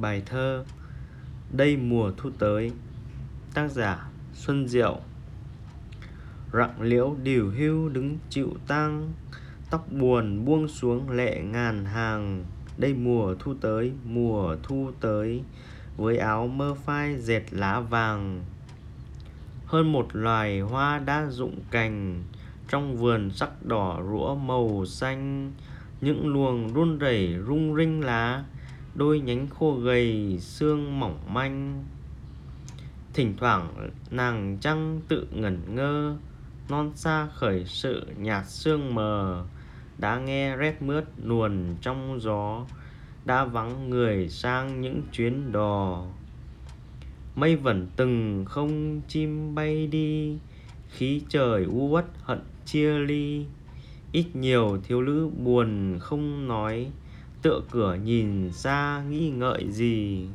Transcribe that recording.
Bài thơ Đây mùa thu tới Tác giả Xuân Diệu. Rặng liễu điều hưu đứng chịu tang Tóc buồn buông xuống lệ ngàn hàng. Đây mùa thu tới, mùa thu tới Với áo mơ phai dệt lá vàng. Hơn một loài hoa đã rụng cành Trong vườn sắc đỏ rũa màu xanh. Những luồng run rẩy rung rinh lá đôi nhánh khô gầy, xương mỏng manh. Thỉnh thoảng, nàng trăng tự ngẩn ngơ, non xa khởi sự nhạt sương mờ, đã nghe rét mướt luồn trong gió, đã vắng người sang những chuyến đò. Mây vẫn từng không chim bay đi, khí trời u uất hận chia ly. Ít nhiều thiếu nữ buồn không nói tựa cửa nhìn ra nghĩ ngợi gì?